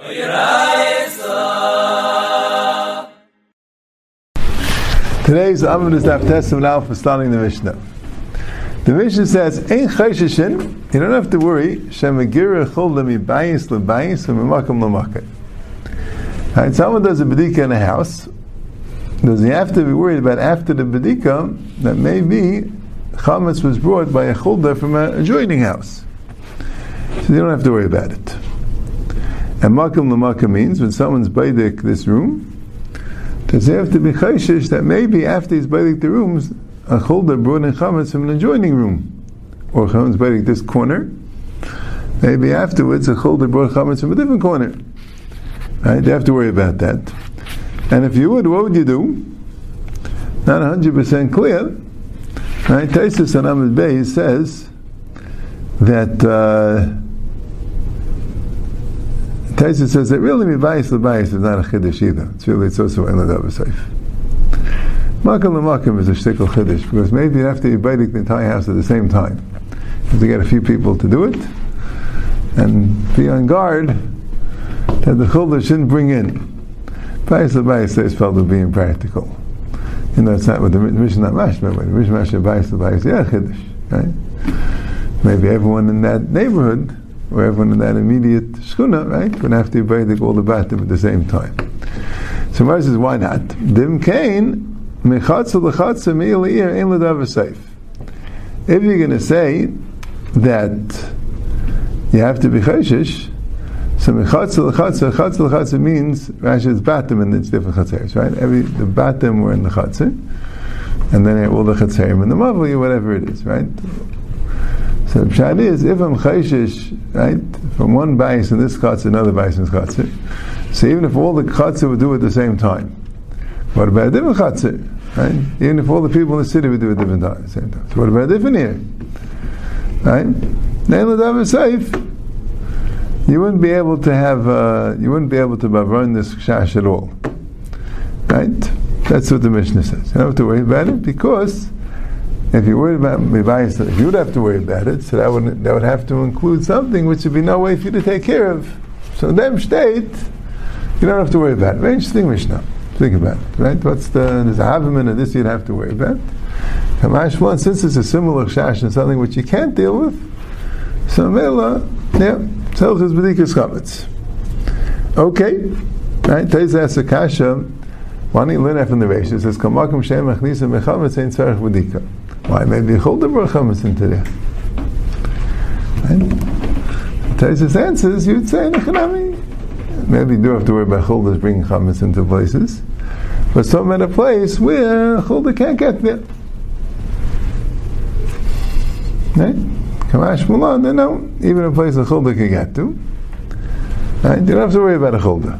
Today's Amud is Daftesim now for starting the Mishnah. The Mishnah says, "Ein chaysheshin." You don't have to worry. Shemagira chol lemibayis lebayis u'mimakam lemakam. Right, someone does a bedika in a house. Does he have to be worried about after the bedika that maybe chametz was brought by a chulda from an adjoining house? So you don't have to worry about it. And makam lemakam means when someone's baidik this room, does he have to be chayshish that maybe after he's baidik the rooms, a chulda brought in chametz from an adjoining room, or chametz baidik this corner. Maybe afterwards a chulda brought chametz from a different corner. Right? You have to worry about that. And if you would, what would you do? Not 100% clear. Right? Taisus and Ahmed Bey says that uh, Taisa says that really mibayis lebayis is not a chiddush either. It's really it's also ladav safe. Makam lemakam is a shtickle chiddush because maybe you have to bite the entire house at the same time. You have to get a few people to do it and be on guard that the chulda shouldn't bring in. Bayis lebayis says felt to be impractical. You know, it's not what the mission not mashma, but the mission mashma bayis lebayis, yeah, chiddush, right? Maybe everyone in that neighborhood or everyone in that immediate shkuna, right, would have to be baidik all the batim at the same time. So Mar says, why not? Dim kain mechatza lechatza mi'iliyir ein l'davar safe. If you're going to say that you have to be cheshish, so mechatza lechatza, chatza lechatza means Rashi is batim and it's different chatzeres, right? Every the batim were in the chatzer, and then all the chatzerim in the mavli, whatever it is, right? So the pshat is, if I'm chayshish, right, from one bais in this chatzah, another bais in this so even if all the chatzah would do it at the same time, what about a different chatzah, right? Even if all the people in the city would do it at different time, same time. So what about a different here? Right? Then safe. You wouldn't be able to have, uh, you wouldn't be able to run this shash at all. Right? That's what the Mishnah says. You don't have to worry about it because if you worried about mibayis, if you would have to worry about it, so that would that would have to include something which would be no way for you to take care of. So them state, you don't have to worry about it. Very interesting Mishnah. Think about it, right? What's the there's a havim and this you'd have to worry about. Kamashwan, since it's a similar shash and something which you can't deal with, so mela, yeah, telchus b'dikas chametz. Okay, right? Teza asks a kasha. Why don't you learn that from the Reish? It says, "Kamakum shem achnisa mechametz ein tzarich b'dika." Why? Maybe hold the brachamas into there. Right? Taisus answers, you'd say, Nechanami. Maybe you do have to worry about chuldas bringing chametz into places, but some at a place where chulda can't get there. Right? Kamash Mulan, they know, even a place a chulda can get to. Right? You don't have to worry about a chulda.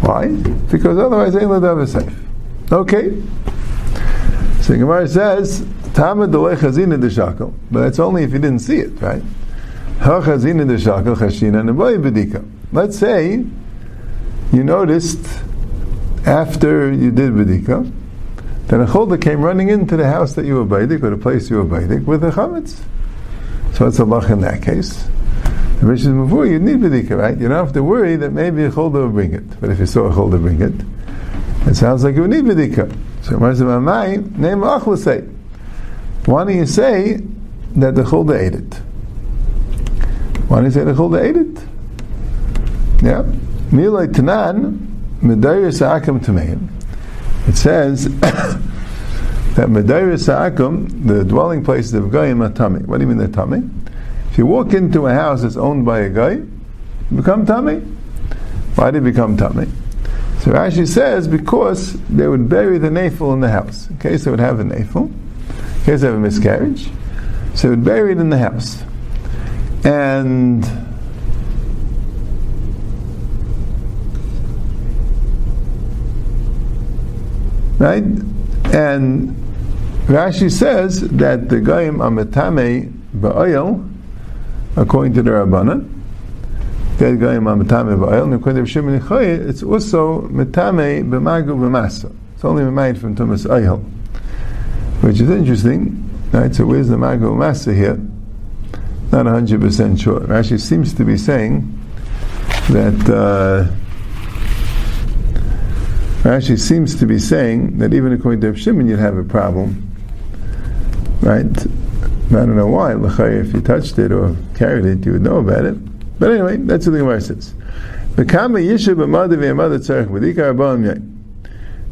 Why? Because otherwise, ain't is safe. Okay. So Gemara says, Tamad delay chazina deshakel, but that's only if you didn't see it, right? Ha chazina chashina neboy bedika. Let's say you noticed after you did bedika that a cholda came running into the house that you were baidik or the place you were baidik with a chametz. So it's a lach in that case. The Mishnah before you need bedika, right? You don't have to worry that maybe a cholda will bring it. But if you saw a cholda bring it, it sounds like you need bedika. So Mamai, name Achlasei. Why don't you say that the Chulda ate it? Why don't you say the Chulda ate it? Yeah. Milay Tanan, Medayr Sa'akim Tameim. It says that Medayr Sa'akim, the dwelling places of Goyim are tummy. What do you mean they're tummy? If you walk into a house that's owned by a guy, you become tummy. Why do you become tummy? So Rashi says because they would bury the nafel in the house. In case they would have a nafel, in case they have a miscarriage, so they would bury it in the house. And right? And Rashi says that the goyim ametame ba'oil, according to the Rabbanan, Shimon it's also Matame B'magu B'masa. It's only made from Thomas Ayel, which is interesting. Right, so where's the Magu B'masa here? Not 100% sure. Rashi seems to be saying that uh, Rashi seems to be saying that even according to Shimon, you'd have a problem, right? I don't know why. If you touched it or carried it, you would know about it. But anyway, that's what the Gemara says.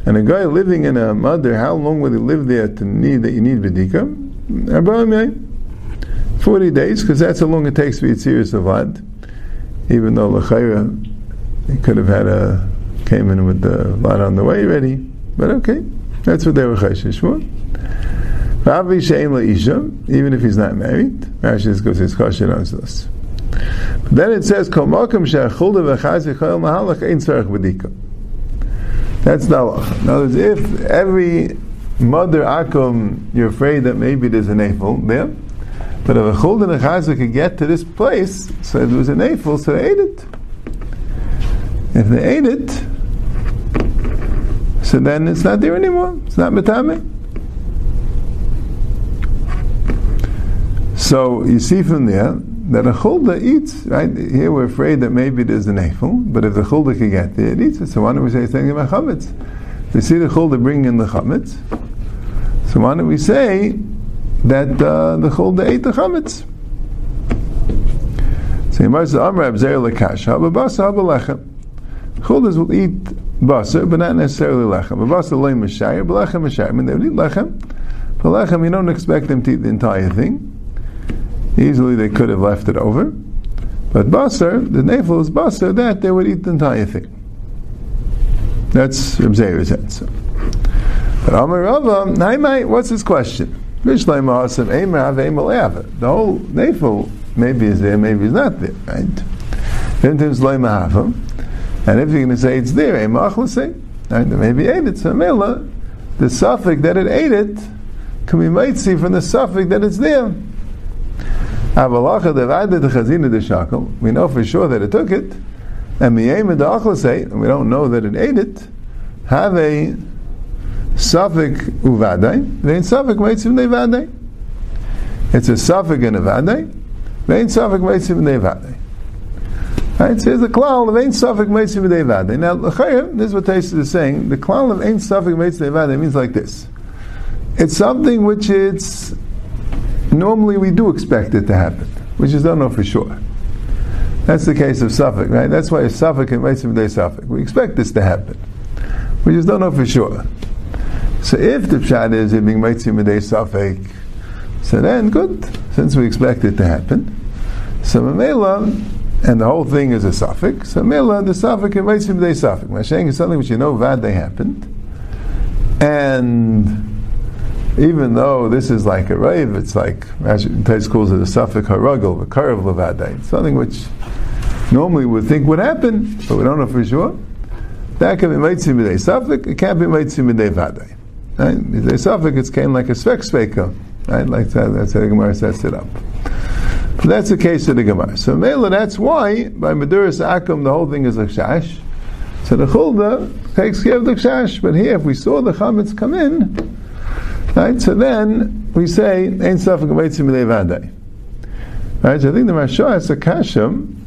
And a guy living in a mother, how long would he live there to need that you need bedika? Forty days, because that's how long it takes to be serious avad. Even though lechayra, he could have had a came in with the lot on the way ready. But okay, that's what they were chayshish for. Even if he's not married. Rashi goes his question answers then it says. That's the halacha. In other if every mother akum, you're afraid that maybe there's an afil there, but if a chuld and could get to this place, so there was an afil, so they ate it. If they ate it, so then it's not there anymore. It's not metame. So you see from there that a chulda eats, right? Here we're afraid that maybe there's an afel, but if the chulda can get there, it eats it. So why don't we say something about chametz? They see the chulda bringing in the chametz. So why don't we say that uh, the chulda ate the chametz? So Yamar says, Amr Abzer lekasha, babasa habalechem. Chuldas will eat basar, but not necessarily lechem. But basar loy mashayir, but lechem mashayir. I mean, they would eat lechem, but lechem, you don't expect them to eat the entire thing. Easily they could have left it over. But basar, the nafel is basar, that they would eat the entire thing. That's Reb Zeir's answer. But Amar Rava, what's his question? The whole nafel maybe is there, maybe is not there, right? And if you're going to say it's there, eh? right? maybe ate it. So the suffix that it ate it can be made see from the suffix that it's there. We know for sure that it took it, and and we don't know that it ate it. Have a suffix uvadai, vein suffix meitzim nevadai. It's a suffix and a vadai, vein suffix meitzim nevadai. Right, so here's the klal of ein suffix meitzim nevadai. Now, this is what Taisa is saying. The klal of ein suffix meitzim nevadai means like this. It's something which it's normally we do expect it to happen. We just don't know for sure. That's the case of safek, right? That's why safek and Meitzim Day safek. We expect this to happen. We just don't know for sure. So if the pshat is it being Meitzim Day safek, so then good, since we expect it to happen. So Mamela, and the whole thing is a suffix. So Mela, the suffix and Meitzim Day safek. Mashaying is something which you know vad they happened. And even though this is like a rave, it's like as Tais calls it a suffix harugel, a curve levadai. Something which normally we think would happen, but we don't know for sure. That can be meitzim b'dei suffix, it can't be meitzim b'dei vadai. Right? B'dei suffix, it's of like a svek sveka. Right? Like that, that's how the Gemara sets it up. But that's the case of the Gemara. So Mela, that's why by Maduris Akum the whole thing is a shash. So the Chulda takes care of the shash. But here, if we saw the chametz come in, Right? So then we say, Ein Safak Meitzim Vadai. Right? So I think the Mashah has a kasham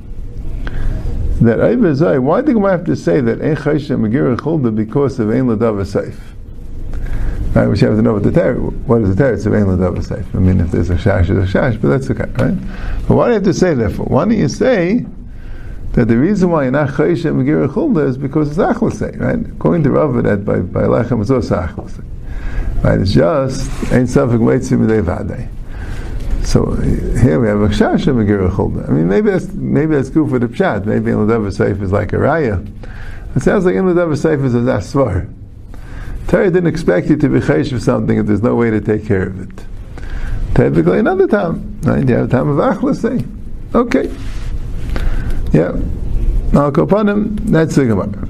that Zay, why do we have to say that Ein Chayshim Megirah Chulda because of Ein Ladav Seif? Right, we have to know what the ter- what is the teretz of Ein Ladav Seif. I mean, if there's a shash, there's a shash, but that's okay, right? But why do you have to say that for? Why don't you say that the reason why you're not Chayshim Megirah Chulda is because it's Achlasei, right? According to Rav, that by, by Lechem, it's also Achlasei. Right? It's just ain't suffik meitzim vadei. So here we have a kshash and a chulda. I mean, maybe that's maybe that's good for the pshat. Maybe in the seif is like a raya. It sounds like in the seif is a asvar. Torah didn't expect you to be chaysh for something if there's no way to take care of it. Typically, another time, right? You have a time of achlas, say, okay, yeah. I'll go Now, kopanim, that's the gemara.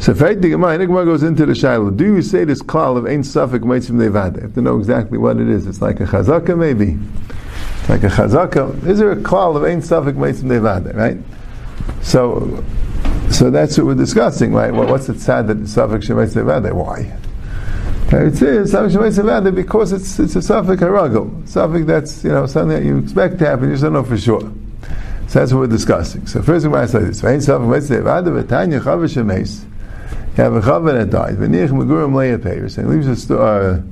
So Feit the Gemara, the Gemara goes into the Shiloh. Do you say this klal of Ein Safik Meitzim Nevada? You have to know exactly what it is. It's like a chazaka maybe. It's like a chazaka. Is there a klal of Ein Safik Meitzim Nevada, right? So, so that's what we're discussing, right? Well, what's it sad that Safik Shemeitzim Nevada? Why? It says Safik Shemeitzim Nevada because it's, it's a Safik Haragel. Safik that's, you know, something that you expect to happen, you just don't know for sure. So that's what we're discussing. So first we're going to say this. Safik Mitzvah Vada V'tanya Chava Shemes. Have a Chava that died. V'niach Megurim Leia Peiris. And leaves a sto- uh,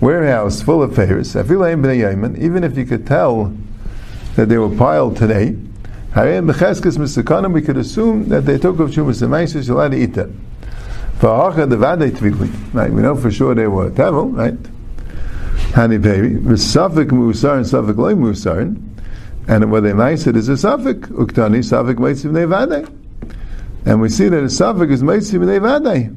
warehouse full of Yaman. Even if you could tell that they were piled today, we could assume that they took of Shumas Emaisis, you're allowed to eat them. Right, we know for sure they were Tevel, right? Hani Peri. V'safik Musar and Safik Loy Musar. And what they mice it is a suffix. Uktani suffix meitzim nevadei. And we see that a suffix is meitzim nevadei.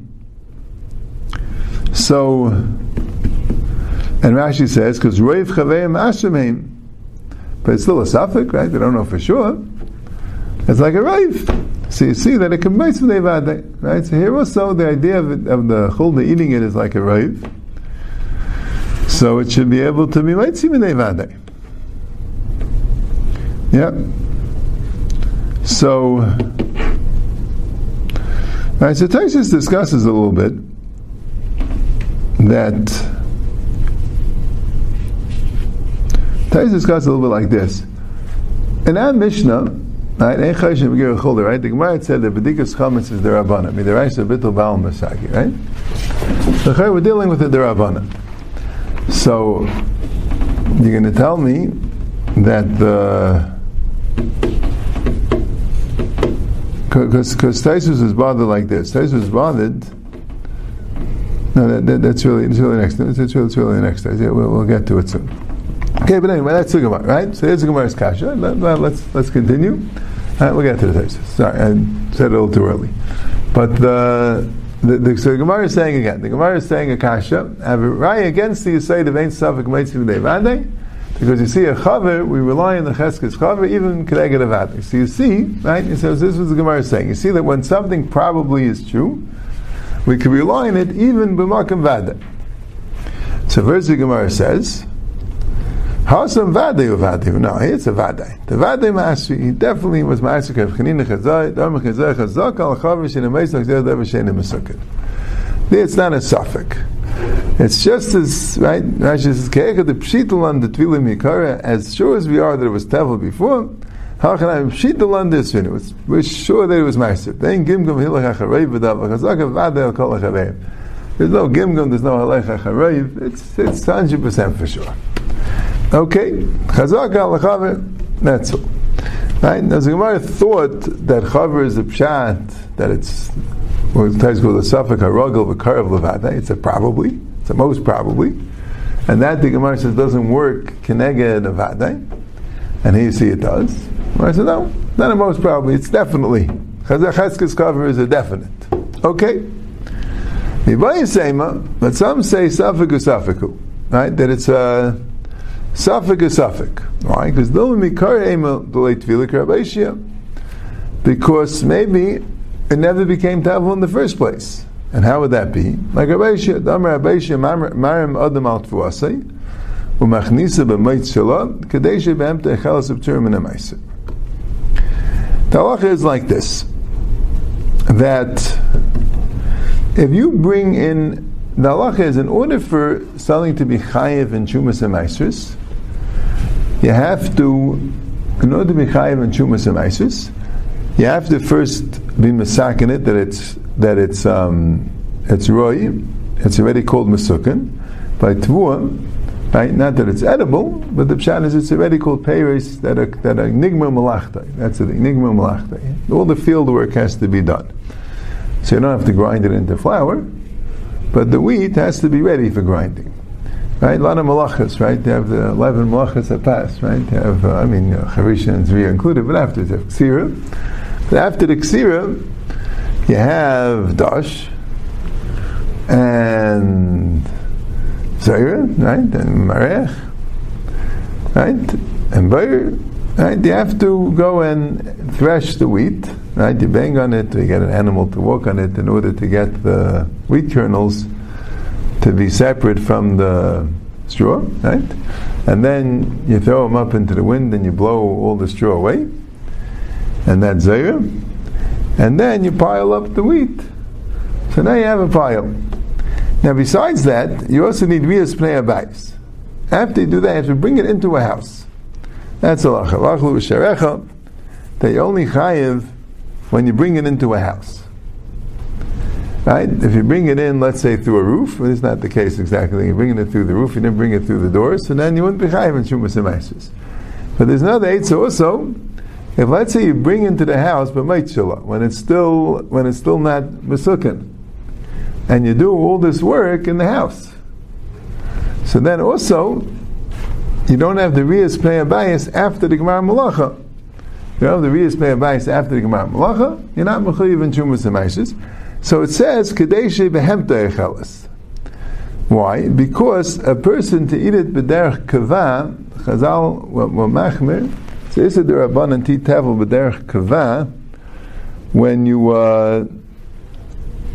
So, and Rashi says, because roiv chaveim ashemeim. But it's still a suffix, right? They don't know for sure. It's like a roiv. So you see that it can meitzim nevadei, right? So here also the idea of, it, of the chulna eating it is like a roiv. So it should be able to be meitzim nevadei. Yeah. So, right, so Taisus discusses a little bit that Taisus discusses a little bit like this. In our Mishnah, right, right, the Gemara said that Bedikas Chametz is the Rabbana, Midaraisa Bittul Baal Masaki, right? So we're dealing with the Rabbana. So, you're going to tell me that the because Taisus is bothered like this. Taisus is bothered. No, that, that, that's really that's really next. It's, it's really, it's really next. Yeah, we'll, we'll get to it soon. Okay, but anyway, that's the Gemara, right? So here's the Gemara's kasha. Let, let, let's let's continue. We'll get to the Taisus. Sorry, I said it a little too early. But the the, the, so the Gemara is saying again. The Gemara is saying a kasha. Have a right against the Yisayid of Ein Safik Meitzim Devadei. Because you see a chaver, we rely on the cheskes chaver, even kedeged avadik. So you see, right? He says this was the Gemara saying. You see that when something probably is true, we can rely on it even b'makam vada. So first the Gemara says, Hasam vadei uvadei. No, it's a vadei. The vadei masri, he definitely was masri of chanina chazai, dharma chazai chazak al chaver zeh. It's not a suffix. It's just as right. Rashi says, "Ke'echad the pshitul on the tvilim yikara." As sure as we are that it was tevel before, how can I pshitul on this? It was we're sure that it was ma'aser. Then gimgum hilach v'dav chazaka v'adel kol achareiv. There's no gimgum. There's no halach achareiv. It's it's hundred percent for sure. Okay, chazaka alachaver. That's all. Right? Now, the Gemara thought that chaver is a pshat that it's or sometimes called a suffix haragel v'karav levada. It's a probably. A most probably. And that the Gemara says doesn't work keneged avadai. And here you see it does. Gemara says no, not a most probably. It's definitely chazacheskes cover is a definite. Okay. But some say suffix suffixu, right? That it's a suffix suffix, right? Because because maybe it never became tavel in the first place. And how would that be? Like Marim Adam Al Umachnisa Echelas of Turim and. The halacha is like this, that if you bring in, the halacha is in order for something to be chayiv in Chumas and Maisris, you have to, in order to be chayiv in Chumas and you have to first be masakin it that it's that it's um, it's roy, it's already called masukin by tvua, right? Not that it's edible, but the pshat is it's already called peiris that are that are nigma malachta. That's the thing, nigma malachta. All the field work has to be done, so you don't have to grind it into flour, but the wheat has to be ready for grinding. Right, a lot of malachas, right? They have the eleven malachas that pass, right? They have, uh, I mean, uh, charisha and zriya included, but after they have ksira. After the ksira, you have dash and zayra, right? And marech, right? And bayer, right? You have to go and thresh the wheat, right? You bang on it, you get an animal to walk on it in order to get the wheat kernels to be separate from the straw, right? And then you throw them up into the wind and you blow all the straw away and that's zayra. And then you pile up the wheat. So now you have a pile. Now besides that, you also need rias pnei abayis. After you do that, you have to bring it into a house. That's a lacha. that you only chayiv when you bring it into a house. Right? If you bring it in, let's say through a roof, well, it's not the case exactly. You're bringing it through the roof, you didn't bring it through the doors, so then you wouldn't be chayiv in shumas and But there's another eight also. If let's say you bring into the house but when it's still when it's still not mesukin, and you do all this work in the house, so then also you don't have the Riyas Pnei bias after the Gemara Malacha. You don't have the Riyas Pnei bias after the Gemara Malacha, you're not Mechayiv in Shumas and So it says, Kadeshi Behemta Echelis. Why? Because a person to eat it b'derech kava, Chazal wa machmir, so is it the Rabban and Titavel b'derech kava, when you, uh,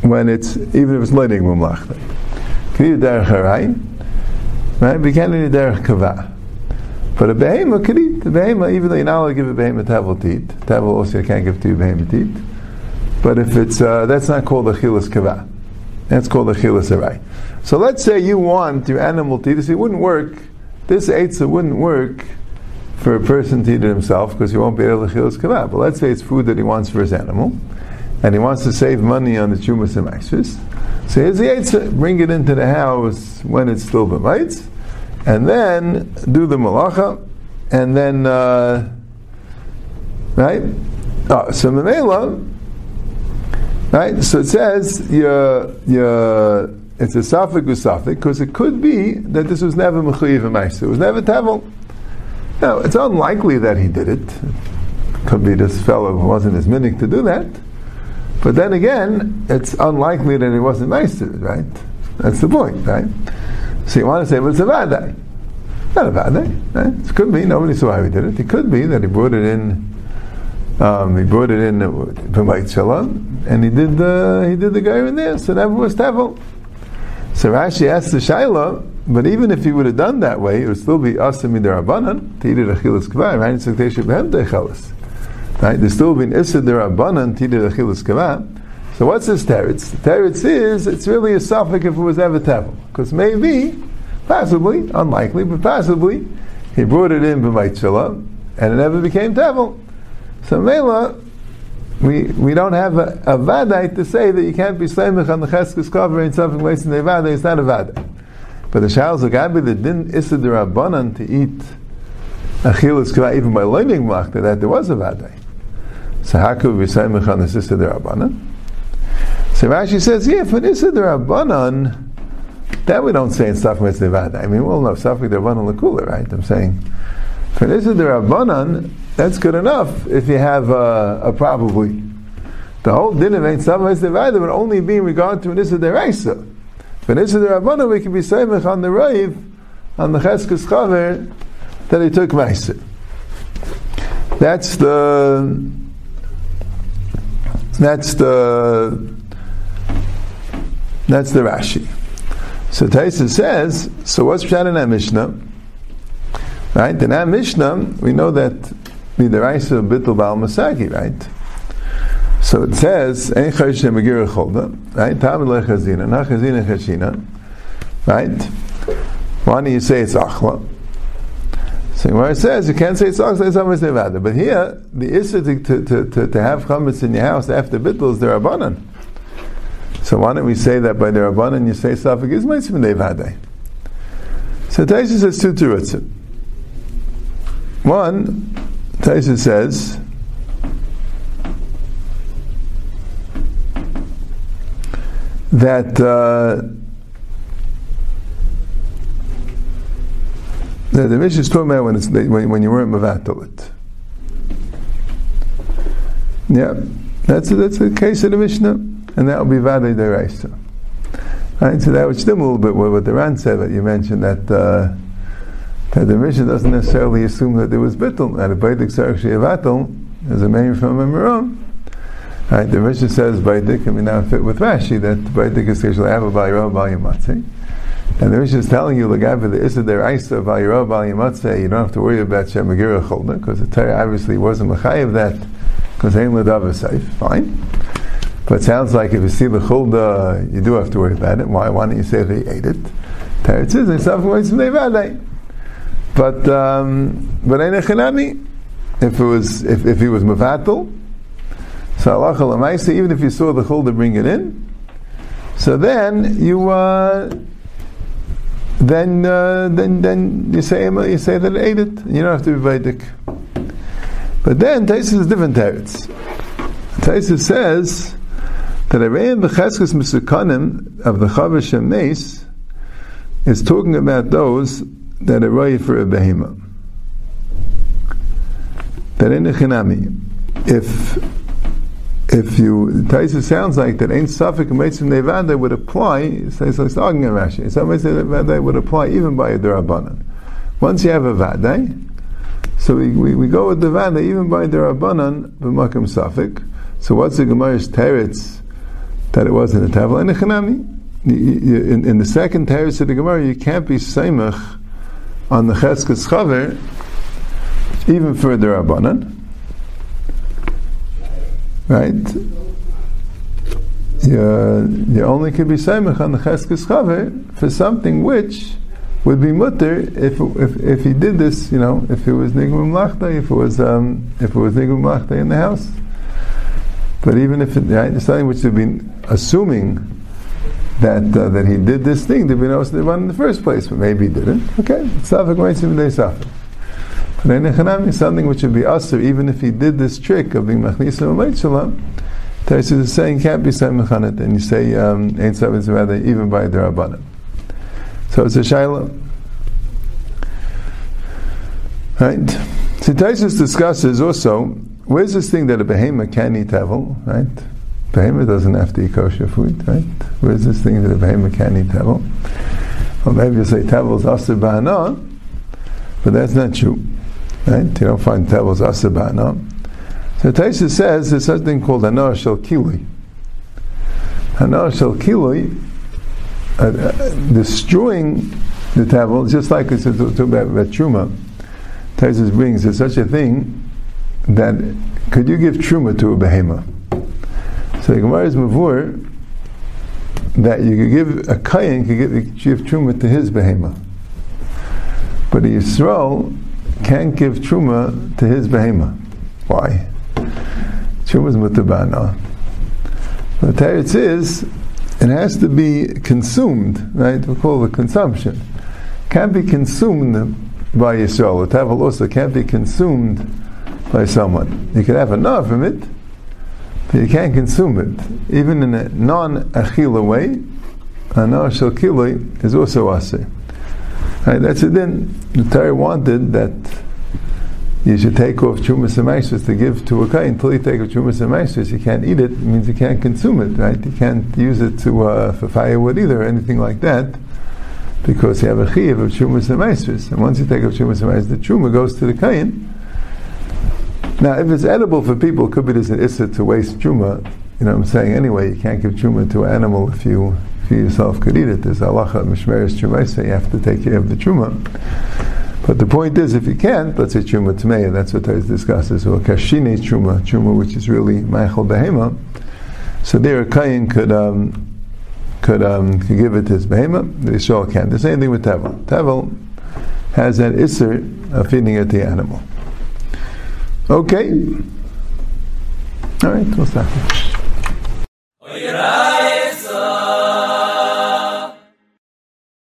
when it's, even if it's lighting mumlachta. You derech harai? Right? We can't eat derech kava. But a behema could eat. A behema, even though you're not allowed to give a behema tavel to eat, tavel also you can't give to a behema to. But if it's, uh, that's not called a chilas kava. That's called a chilas arai. So let's say you want your animal to this. It wouldn't work. This eitzah wouldn't work for a person to eat it himself because he won't be able to chilas kava. But let's say it's food that he wants for his animal, and he wants to save money on the chumas and maxis. So here's the eitzah. Bring it into the house when it's still mites and then do the malacha, and then uh, right. Oh, so memela, right? So it says it's a safek usafik because it could be that this was never mechuyev It was never tevel. Now it's unlikely that he did it. Could be this fellow who wasn't as minik to do that. But then again, it's unlikely that he wasn't nice to it, right? That's the point, right? So you want to say, well, it's a vadai. Not a vadai. Right? It could be, nobody saw how he did it. It could be that he brought it in, um, he brought it in from Shalom, and he did the, he did the guy in there, so that was Tevel. So Rashi asked the Shaila, but even if he would have done that way, it would still be Asim Midarabanan, to eat it Achilas right? It's Right? There's still been Issa Derabanan, to eat it Achilas. So what's this teretz? The teretz is it's really a suffix if it was ever tevel, because maybe, possibly, unlikely, but possibly, he brought it in b'maitzila, and it never became tevel. So mela, we we don't have a, a vadai to say that you can't be slamich on the cheskes cover and something wasting the vadai. It's not a vadai. But the shals agabi that didn't issa derabanan to eat achilas kva even by learning machta that there was a vadai. So how could we say on the sister derabanan? So Rashi says, yeah, for Issa Rabbanon, that we don't say in Safik Nevada. I mean, well, no, Safik Rabbanon Lakula, right? I'm saying, for Issa Rabbanon, that's good enough if you have a, a probably. The whole din of Ein Safik Nevada would only be in regard to an Issa Deraisa. For Issa Rabbanon, we can be saying on the Raiv, on the Cheskes Chaver, that he took Maisa. That's the that's the that's the Rashi. So Taisa says, so what's Pshat in that Mishnah? Right? In that Mishnah, we know that the Deraisa Bittul Baal Masagi, right? So it says, Ein Chayish Megirah Cholda, right? Tam Le Chazina, Na Chazina Chashina, right? Why don't you say it's Achla? So it says you can't say it's Achla, it's almost Nevada. But here, the issue to, to, to, to have chametz in your house after Bittul is the Rabbanan. So why don't we say that by the Rabbanan you say Safik is Meitzim Nevadei? So Taisa says two Terutzim. One, Taisa says, that uh, the, the Mishnah is talking about when, it's, when, when you weren't Mavatal Yeah, that's, that's the case of the Mishnah and that will be Vadei Deraisa. Right, so that would stem a little bit with what the Ran said that you mentioned that uh, that the mission doesn't necessarily assume that there was bittul, that a baidik sarkshi avatul is a name from a miram. Right, the mission says baidik, and we now fit with Rashi that baidik is usually ava b'ayro b'ayimatzi. And the mission is telling you, Lagav the Issa Deraisa b'ayro b'ayimatzi, you don't have to worry about Shemagira Cholda, because the Torah obviously wasn't of that, because ain't Ladav safe. Fine. But it sounds like if you see the chulda, you do have to worry about it. Why? Why don't you say they ate it? Teretz is But um, but if it was if, if he was mevatel, so halacha lemaisa, even if you saw the chul to bring it in, so then you uh, then uh, then then you say you say that it ate it. You don't have to be vedic. But then Taisus is different teretz. Taisus says that Arayan b'cheskes Misukanim of the Chavish Mace is talking about those that are right for a behemoth. That in the chinami, if if you Taisa sounds like that ain't suffix Meitzim Nevada would apply, says like talking in Rashi. Some would apply even by a Durabanan. Once you have a Vadai, eh? so we, we, we, go with the Vada even by the Rabbanan b'makam suffix. So what's the Gemara's teretz that it was in the Tavel and the? In, in the second teretz of the Gemara, you can't be Seimach on the Cheskes Chaver even for the Rabbanan right? You, you only can be Saimach on the Cheskes Chave for something which would be mutter if, if, if he did this, you know, if it was Nigum Mlachta, if it was um, if it was Nigum Mlachta in the house. But even if it, right, something which they've been assuming that uh, that he did this thing to be one in the first place, but maybe he didn't. Okay, Meitzim Day Safak is something which would be usher, even if he did this trick of being machnisim and shalom. Taisus is saying can't be saying mechanat, and you say um, seven rather even by the rabbanim. So it's a shaila, right? So Taisus discusses also where's this thing that a behemoth can eat tevel, right? Behemoth doesn't have to eat kosher food, right? Where's this thing that a behemoth can eat tevel? Or maybe you say tevel is asr ba'ana, but that's not true. Right? You don't find tables asabana. So Taisa says there's something called Hanar Shel Kilui. Hanar Shel Kilui, uh, uh, destroying the table, just like it's talking about, Truma. Taisa brings there's such a thing that could you give Truma to a behemoth? So the Gemara is Mavur that you could give a Kayan could give, give Truma to his behemoth. But a Yisrael can't give truma to his behema. Why? Truma is mutabana. The teretz is it has to be consumed, right? We call it consumption. Can't be consumed by Yisrael. The tavel also can't be consumed by someone. You can have enough from it, but you can't consume it. Even in a non-achila way, anar shel is also aseh. Right, that's it. Then the Torah wanted that you should take off chumas and to give to a guy. Until you take off chumas and you can't eat it. It means you can't consume it, right? You can't use it to uh, for firewood either, or anything like that, because you have a chiyuv of chumas and And once you take off chumas and the chuma goes to the kain. Now, if it's edible for people, it could be there's an issa to waste chuma. You know what I'm saying? Anyway, you can't give chuma to an animal if you you yourself could eat it. There's halacha mishmeres chuma, so you have to take care of the chuma. But the point is, if you can't, let's say truma tmei, that's what Taz discusses, or kashine truma, truma which is really ma'achal behema. So there, a kain could um, could um, could give it to his behema. The Yisrael can. The same thing with tevel. Tevel has that isser of feeding it the animal. Okay. All right, we'll stop.